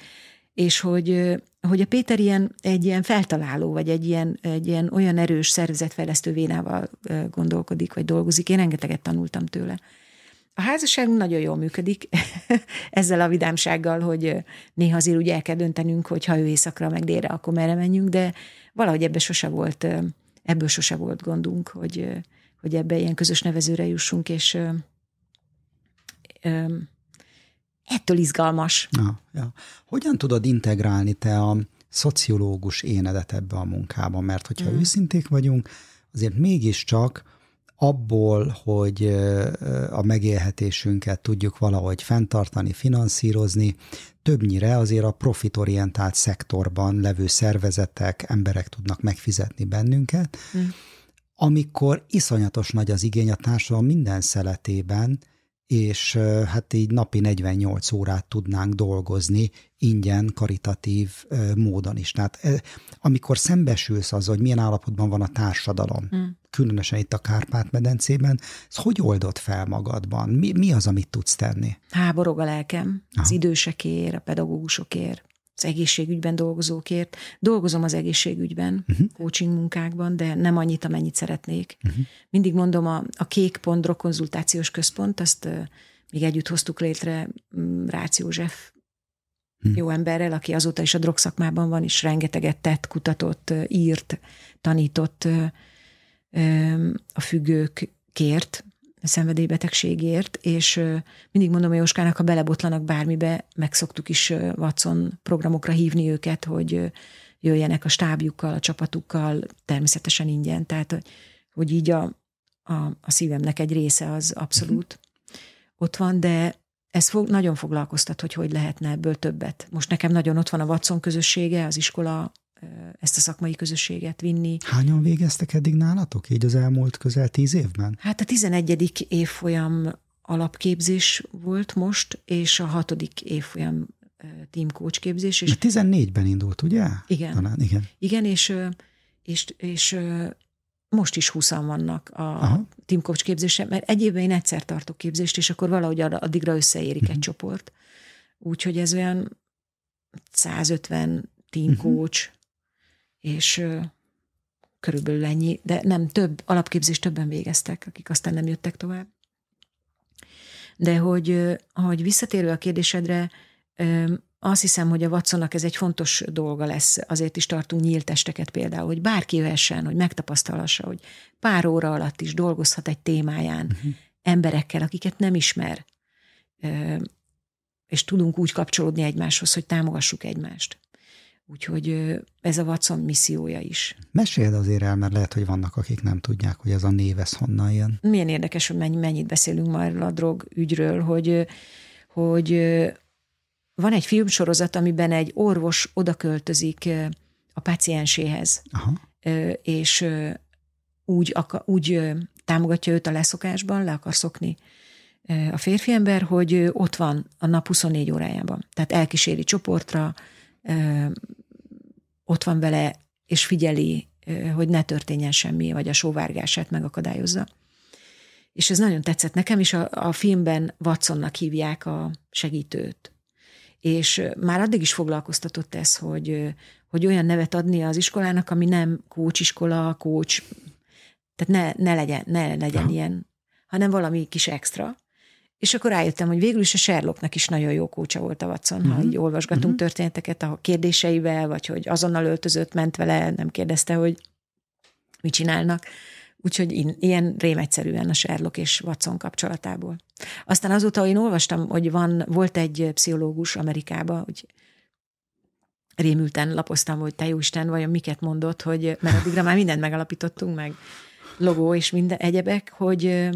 és hogy, hogy a Péter ilyen, egy ilyen feltaláló, vagy egy ilyen, egy ilyen olyan erős szervezetfejlesztő vénával gondolkodik, vagy dolgozik. Én rengeteget tanultam tőle. A házasságunk nagyon jól működik ezzel a vidámsággal, hogy néha azért úgy el kell döntenünk, hogy ha ő éjszakra meg délre, akkor merre menjünk, de valahogy ebbe sose volt, ebből sose volt gondunk, hogy, hogy ebbe ilyen közös nevezőre jussunk, és ettől izgalmas. Ja, ja. Hogyan tudod integrálni te a szociológus énedet ebbe a munkába? Mert hogyha mm. őszinték vagyunk, azért mégiscsak abból, hogy a megélhetésünket tudjuk valahogy fenntartani, finanszírozni, többnyire azért a profitorientált szektorban levő szervezetek, emberek tudnak megfizetni bennünket, mm. amikor iszonyatos nagy az igény a társadalom minden szeletében, és hát így napi 48 órát tudnánk dolgozni ingyen, karitatív módon is. Tehát amikor szembesülsz az, hogy milyen állapotban van a társadalom, mm. különösen itt a Kárpát-medencében, ez hogy oldott fel magadban? Mi, mi az, amit tudsz tenni? Háborog a lelkem, Aha. az idősekért, a pedagógusokért, az egészségügyben dolgozókért. Dolgozom az egészségügyben, uh-huh. coaching munkákban, de nem annyit, amennyit szeretnék. Uh-huh. Mindig mondom, a, a Kék Pondro konzultációs központ, azt uh, még együtt hoztuk létre um, Rácz József uh-huh. jó emberrel, aki azóta is a drogszakmában van, és rengeteget tett, kutatott, írt, tanított uh, um, a függőkért, szenvedélybetegségért, és mindig mondom, hogy Jóskának, ha belebotlanak bármibe, meg szoktuk is Watson programokra hívni őket, hogy jöjjenek a stábjukkal, a csapatukkal, természetesen ingyen, tehát hogy így a, a, a szívemnek egy része az abszolút uh-huh. ott van, de ez fog, nagyon foglalkoztat, hogy hogy lehetne ebből többet. Most nekem nagyon ott van a Watson közössége, az iskola ezt a szakmai közösséget vinni. Hányan végeztek eddig nálatok, így az elmúlt közel tíz évben? Hát a 11. évfolyam alapképzés volt most, és a hatodik évfolyam team coach képzés. És 14-ben indult, ugye? Igen. Talán, igen. Igen, és, és, és most is 20 vannak a Aha. team coach képzésen, mert egy évben én egyszer tartok képzést, és akkor valahogy addigra összeérik uh-huh. egy mhm. csoport. Úgyhogy ez olyan 150 team uh-huh. coach, és körülbelül ennyi, de nem több, alapképzést többen végeztek, akik aztán nem jöttek tovább. De hogy, hogy visszatérő a kérdésedre, azt hiszem, hogy a Watsonnak ez egy fontos dolga lesz. Azért is tartunk nyílt testeket például, hogy bárki jöhessen, hogy megtapasztalhassa, hogy pár óra alatt is dolgozhat egy témáján uh-huh. emberekkel, akiket nem ismer, és tudunk úgy kapcsolódni egymáshoz, hogy támogassuk egymást. Úgyhogy ez a Watson missziója is. Meséld azért el, mert lehet, hogy vannak, akik nem tudják, hogy ez a név, ez honnan jön. Milyen érdekes, hogy mennyit beszélünk már a drog ügyről, hogy, hogy van egy filmsorozat, amiben egy orvos odaköltözik a pácienséhez, Aha. és úgy, úgy támogatja őt a leszokásban, le akar szokni a férfi ember, hogy ott van a nap 24 órájában. Tehát elkíséri csoportra, ott van vele, és figyeli, hogy ne történjen semmi, vagy a sóvárgását megakadályozza. És ez nagyon tetszett nekem, és a, a filmben Watsonnak hívják a segítőt. És már addig is foglalkoztatott ez, hogy, hogy olyan nevet adni az iskolának, ami nem kócsiskola, kócs, tehát ne, ne legyen, ne legyen ilyen, hanem valami kis extra. És akkor rájöttem, hogy végül is a Sherlocknak is nagyon jó kócsa volt a Watson, uh-huh. ha mhm. így olvasgatunk uh-huh. történeteket a kérdéseivel, vagy hogy azonnal öltözött, ment vele, nem kérdezte, hogy mit csinálnak. Úgyhogy ilyen rémegyszerűen a Sherlock és Watson kapcsolatából. Aztán azóta én olvastam, hogy van, volt egy pszichológus Amerikába, hogy rémülten lapoztam, hogy te Isten, vajon miket mondott, hogy, mert addigra már mindent megalapítottunk, meg logó és minden egyebek, hogy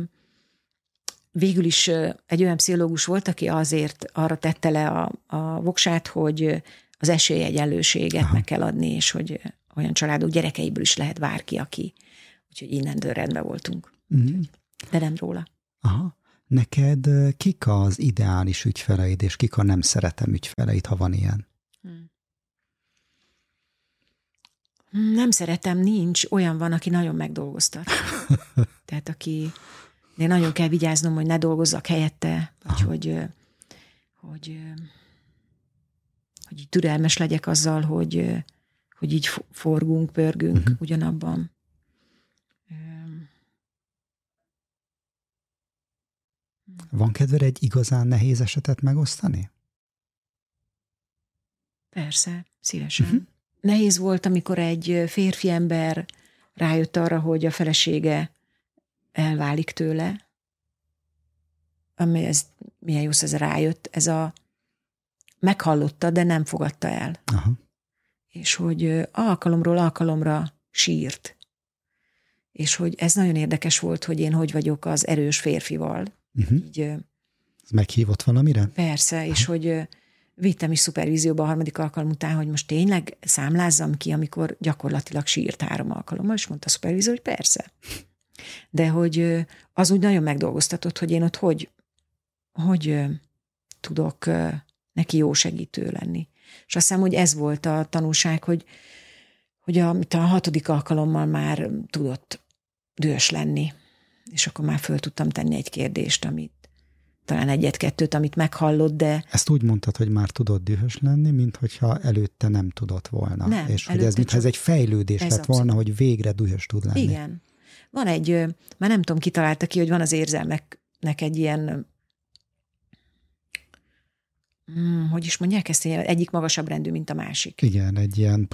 végül is egy olyan pszichológus volt, aki azért arra tette le a, a voksát, hogy az esélyegyenlőséget Aha. meg kell adni, és hogy olyan családok gyerekeiből is lehet bárki, aki. Úgyhogy innen rendben voltunk. Mm. De nem róla. Aha. Neked kik az ideális ügyfeleid, és kik a nem szeretem ügyfeleid, ha van ilyen? Hmm. Nem szeretem, nincs. Olyan van, aki nagyon megdolgoztat. Tehát aki de nagyon kell vigyáznom, hogy ne dolgozzak helyette, vagy hogy, hogy, hogy így türelmes legyek azzal, hogy, hogy így forgunk, pörgünk uh-huh. ugyanabban. Van kedved egy igazán nehéz esetet megosztani? Persze, szívesen. Uh-huh. Nehéz volt, amikor egy férfi ember rájött arra, hogy a felesége elválik tőle, ami ez, milyen jó, ez rájött, ez a meghallotta, de nem fogadta el. Aha. És hogy alkalomról alkalomra sírt. És hogy ez nagyon érdekes volt, hogy én hogy vagyok az erős férfival. Uh-huh. Így, ez meghívott valamire? Persze, Aha. és hogy vittem is szupervízióba a harmadik alkalom után, hogy most tényleg számlázzam ki, amikor gyakorlatilag sírt három alkalommal, és mondta a szupervízió, hogy persze. De hogy az úgy nagyon megdolgoztatott, hogy én ott hogy, hogy tudok neki jó segítő lenni. És azt hiszem, hogy ez volt a tanulság, hogy, hogy a, a hatodik alkalommal már tudott dühös lenni, és akkor már föl tudtam tenni egy kérdést, amit talán egyet-kettőt, amit meghallott, de... Ezt úgy mondtad, hogy már tudod dühös lenni, mint hogyha előtte nem tudott volna. Nem, és hogy ez, mintha ez egy fejlődés ez lett abszolút. volna, hogy végre dühös tud lenni. Igen. Van egy, már nem tudom, ki találta ki, hogy van az érzelmeknek egy ilyen, hmm, hogy is mondják ezt, egyik magasabb rendű, mint a másik. Igen, egy ilyen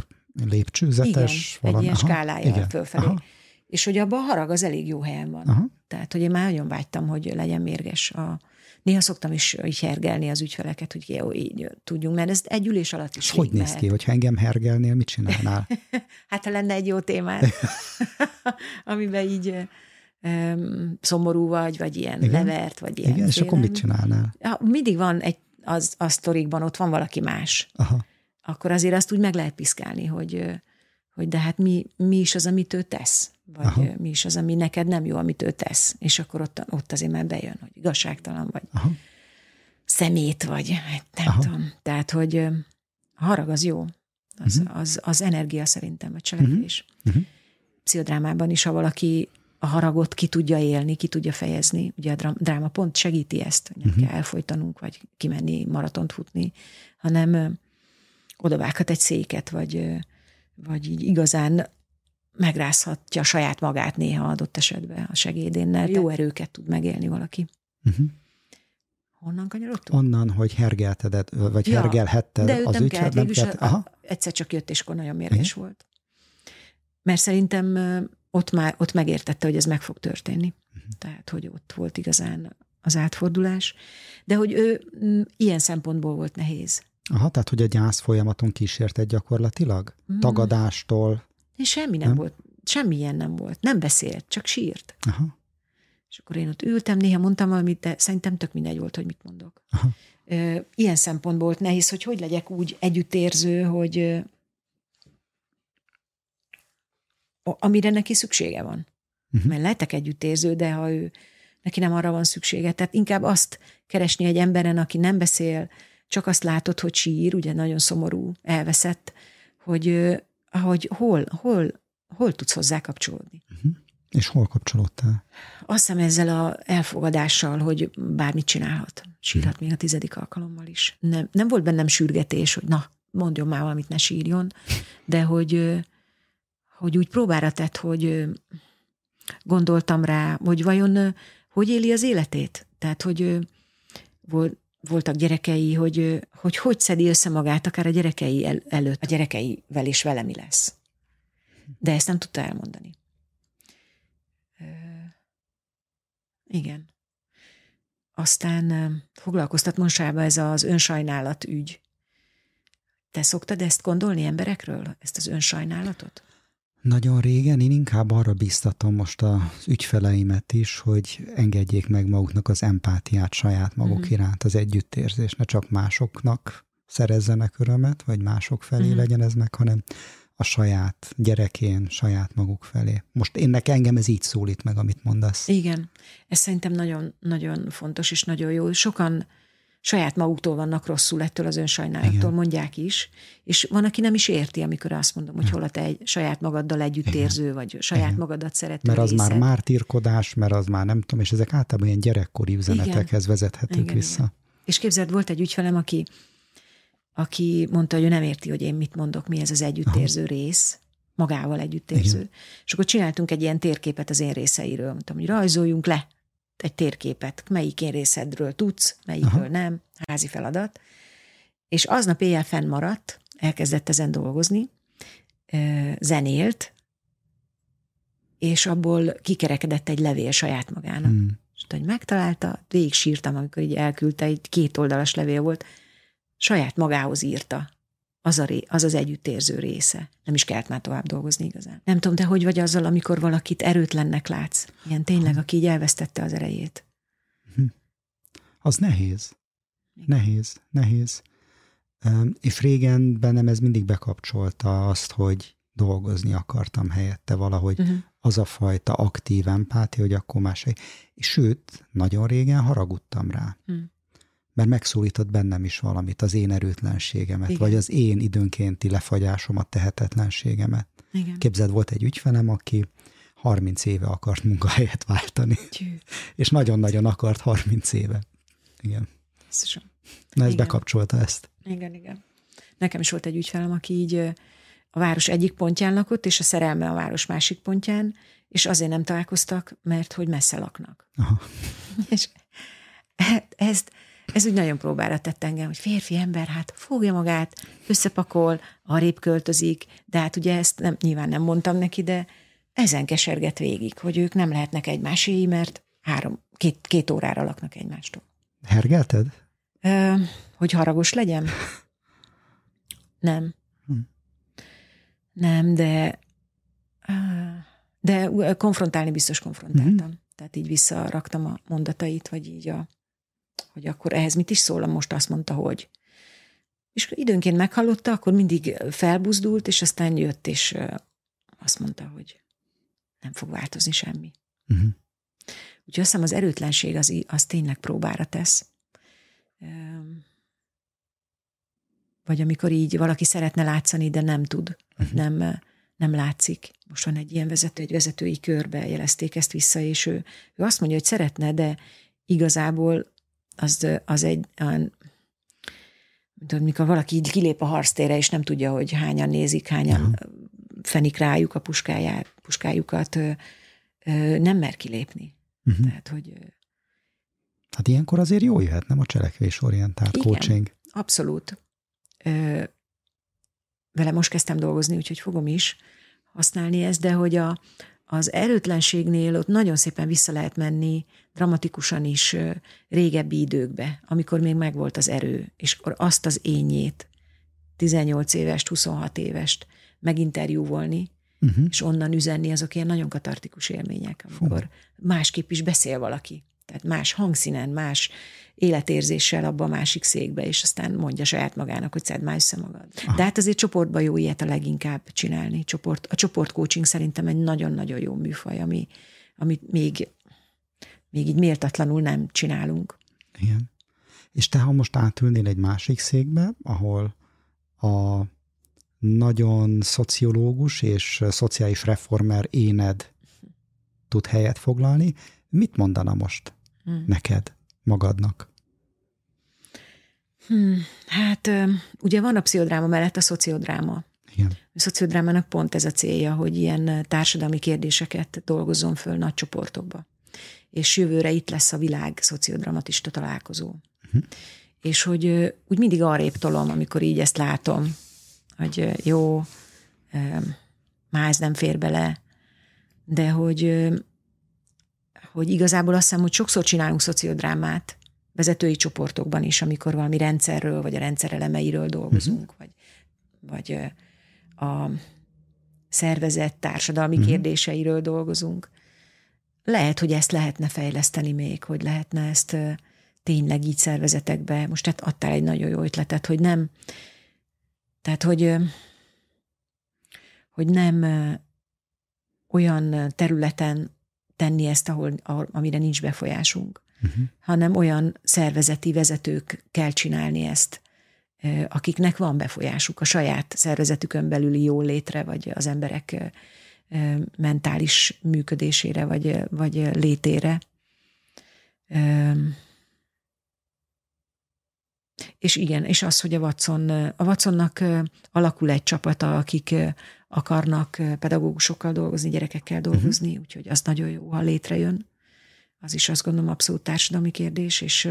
lépcsőzetes. Igen, valami. egy ilyen skálája igen. fölfelé. Aha. És hogy abban a harag az elég jó helyen van. Aha. Tehát, hogy én már nagyon vágytam, hogy legyen mérges a, Néha szoktam is így hergelni az ügyfeleket, hogy jó, így tudjunk, mert ez egy ülés alatt is Hogy néz ki, hogyha engem hergelnél, mit csinálnál? hát, ha lenne egy jó témád, amiben így um, szomorú vagy, vagy ilyen Igen? levert, vagy ilyen Igen, és akkor mit csinálnál? Mindig van egy, az, a sztorikban ott van valaki más. Aha. Akkor azért azt úgy meg lehet piszkálni, hogy, hogy de hát mi, mi is az, amit ő tesz vagy Aha. mi is az, ami neked nem jó, amit ő tesz. És akkor ott, ott azért már bejön, hogy igazságtalan vagy, Aha. szemét vagy, hát nem Aha. tudom. Tehát, hogy a harag az jó. Az, uh-huh. az, az energia szerintem, a cselekvés. Uh-huh. Pszichodrámában is, ha valaki a haragot ki tudja élni, ki tudja fejezni. Ugye a dráma pont segíti ezt, hogy nem uh-huh. kell elfolytanunk, vagy kimenni, maratont futni, hanem odavághat egy széket, vagy, vagy így igazán megrázhatja saját magát néha adott esetben a segédénnel. Jó erőket tud megélni valaki. Uh-huh. Honnan kanyarodtunk? Onnan, hogy hergelted, vagy ja, hergelhetted de az ügyet. Nem kellett, Aha. egyszer csak jött, és akkor nagyon mérges Igen. volt. Mert szerintem ott már ott megértette, hogy ez meg fog történni. Uh-huh. Tehát, hogy ott volt igazán az átfordulás. De hogy ő ilyen szempontból volt nehéz. Aha, tehát, hogy a gyász folyamaton kísérted gyakorlatilag? Mm. Tagadástól, és semmi nem, nem volt, semmi ilyen nem volt. Nem beszélt, csak sírt. Aha. És akkor én ott ültem, néha mondtam valamit, de szerintem tök mindegy volt, hogy mit mondok. Aha. Ilyen szempontból volt nehéz, hogy hogy legyek úgy együttérző, hogy amire neki szüksége van. Uh-huh. Mert lehetek együttérző, de ha ő, neki nem arra van szüksége. Tehát inkább azt keresni egy emberen, aki nem beszél, csak azt látod, hogy sír, ugye nagyon szomorú, elveszett, hogy hogy hol, hol, hol tudsz hozzá kapcsolódni. Uh-huh. És hol kapcsolódtál? Azt hiszem ezzel a elfogadással, hogy bármit csinálhat. Sírhat még a tizedik alkalommal is. Nem, nem volt bennem sürgetés, hogy na, mondjon már valamit, ne sírjon, de hogy, hogy úgy próbára tett, hogy gondoltam rá, hogy vajon hogy éli az életét. Tehát, hogy volt, voltak gyerekei, hogy, hogy hogy szedi össze magát akár a gyerekei el, előtt, a gyerekeivel is vele mi lesz. De ezt nem tudta elmondani. Igen. Aztán foglalkoztat mostanában ez az önsajnálat ügy. Te szoktad ezt gondolni emberekről, ezt az önsajnálatot? Nagyon régen én inkább arra biztatom most az ügyfeleimet is, hogy engedjék meg maguknak az empátiát saját maguk uh-huh. iránt, az együttérzés, ne csak másoknak szerezzenek örömet, vagy mások felé uh-huh. legyen ez meg, hanem a saját gyerekén, saját maguk felé. Most én nekem engem ez így szólít meg, amit mondasz. Igen, ez szerintem nagyon, nagyon fontos és nagyon jó. Sokan saját maguktól vannak rosszul ettől az önsajnálattól, Igen. mondják is, és van, aki nem is érti, amikor azt mondom, hogy hol a te egy saját magaddal együttérző, Igen. vagy saját Igen. magadat szerető Mert az részed. már mártírkodás, mert az már nem tudom, és ezek általában ilyen gyerekkori üzenetekhez Igen. vezethetők Igen, vissza. Igen. És képzeld, volt egy ügyfelem, aki, aki mondta, hogy ő nem érti, hogy én mit mondok, mi ez az együttérző Aha. rész, magával együttérző. Igen. És akkor csináltunk egy ilyen térképet az én részeiről. Mondtam, hogy rajzoljunk le egy térképet, melyik részedről tudsz, melyikről Aha. nem, házi feladat. És aznap éjjel fennmaradt, elkezdett ezen dolgozni, zenélt, és abból kikerekedett egy levél saját magának. Hmm. És hogy megtalálta, végig sírtam, amikor így elküldte, egy két oldalas levél volt, saját magához írta az, a ré, az az együttérző része. Nem is kellett már tovább dolgozni igazán. Nem tudom, te hogy vagy azzal, amikor valakit erőtlennek látsz? Ilyen tényleg, aki így elvesztette az erejét. Hm. Az nehéz. Nehéz, nehéz. És régen bennem ez mindig bekapcsolta azt, hogy dolgozni akartam helyette valahogy uh-huh. az a fajta aktív empátia, hogy akkor más. Sőt, nagyon régen haragudtam rá. Uh-huh mert megszólított bennem is valamit, az én erőtlenségemet, Igen. vagy az én időnkénti lefagyásomat, tehetetlenségemet. Igen. Képzeld, volt egy ügyfelem, aki 30 éve akart munkahelyet váltani. Tyű. És nagyon-nagyon akart 30 éve. Igen. Jézusom. Na ez igen. bekapcsolta ezt. Igen, igen. Nekem is volt egy ügyfelem, aki így a város egyik pontján lakott, és a szerelme a város másik pontján, és azért nem találkoztak, mert hogy messze laknak. Aha. és e-, ezt, ez úgy nagyon próbára tett engem, hogy férfi ember, hát fogja magát, összepakol, arrébb költözik, de hát ugye ezt nem, nyilván nem mondtam neki, de ezen keserget végig, hogy ők nem lehetnek egymáséi, mert három, két, két órára laknak egymástól. Hergelted? Ö, hogy haragos legyen? Nem. Hm. Nem, de de konfrontálni biztos konfrontáltam. Mm-hmm. Tehát így visszaraktam a mondatait, vagy így a, hogy akkor ehhez mit is szól, most azt mondta, hogy. És időnként meghallotta, akkor mindig felbuzdult, és aztán jött, és azt mondta, hogy nem fog változni semmi. Uh-huh. Úgyhogy azt hiszem az erőtlenség az, az tényleg próbára tesz. Vagy amikor így valaki szeretne látszani, de nem tud, uh-huh. nem, nem látszik. Most van egy ilyen vezető, egy vezetői körbe jelezték ezt vissza, és ő, ő azt mondja, hogy szeretne, de igazából az, az egy, tudod, mikor valaki így kilép a harctére, és nem tudja, hogy hányan nézik, hányan uh-huh. fenik rájuk a puskáját, puskájukat, nem mer kilépni. Uh-huh. Tehát, hogy... Hát ilyenkor azért jó jöhet, nem a cselekvésorientált Igen, coaching. abszolút. Ö, vele most kezdtem dolgozni, úgyhogy fogom is használni ezt, de hogy a, az erőtlenségnél ott nagyon szépen vissza lehet menni dramatikusan is régebbi időkbe, amikor még megvolt az erő, és akkor azt az ényét, 18 évest, 26 évest meginterjúvolni, uh-huh. és onnan üzenni, azok ilyen nagyon katartikus élmények, amikor Fú. másképp is beszél valaki. Tehát más hangszínen, más életérzéssel abba a másik székbe, és aztán mondja saját magának, hogy szedd már össze magad. Aha. De hát azért csoportban jó ilyet a leginkább csinálni. Csoport, a csoportcoaching szerintem egy nagyon-nagyon jó műfaj, ami, amit még, még így méltatlanul nem csinálunk. Igen. És te, ha most átülnél egy másik székbe, ahol a nagyon szociológus és szociális reformer éned tud helyet foglalni, mit mondana most hmm. neked, magadnak? Hmm, hát ugye van a pszichodráma mellett a szociodráma. Igen. A szociodrámának pont ez a célja, hogy ilyen társadalmi kérdéseket dolgozzon föl nagy csoportokba. És jövőre itt lesz a világ szociodramatista találkozó. Uh-huh. És hogy úgy mindig arrébb tolom, amikor így ezt látom, hogy jó, már ez nem fér bele, de hogy, hogy igazából azt hiszem, hogy sokszor csinálunk szociodrámát, vezetői csoportokban is, amikor valami rendszerről, vagy a rendszer elemeiről dolgozunk, uh-huh. vagy, vagy a szervezet társadalmi uh-huh. kérdéseiről dolgozunk. Lehet, hogy ezt lehetne fejleszteni még, hogy lehetne ezt tényleg így szervezetekbe. Most tehát adtál egy nagyon jó ötletet, hogy nem, tehát, hogy, hogy nem olyan területen tenni ezt, ahol, amire nincs befolyásunk, uh-huh. hanem olyan szervezeti vezetők kell csinálni ezt, akiknek van befolyásuk a saját szervezetükön belüli jól létre, vagy az emberek mentális működésére, vagy, vagy létére. És igen, és az, hogy a Watson, a Watsonnak alakul egy csapata, akik akarnak pedagógusokkal dolgozni, gyerekekkel dolgozni, uh-huh. úgyhogy az nagyon jó, ha létrejön. Az is azt gondolom abszolút társadalmi kérdés, és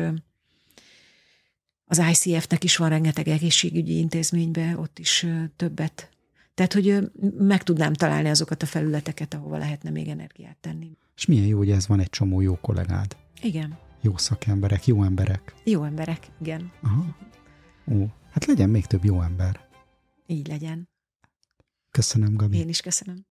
az ICF-nek is van rengeteg egészségügyi intézménybe, ott is többet. Tehát, hogy meg tudnám találni azokat a felületeket, ahova lehetne még energiát tenni. És milyen jó, hogy ez van egy csomó jó kollégád. Igen. Jó szakemberek, jó emberek. Jó emberek, igen. Aha. Ó, hát legyen még több jó ember. Így legyen. Köszönöm, Gabi. Én is köszönöm.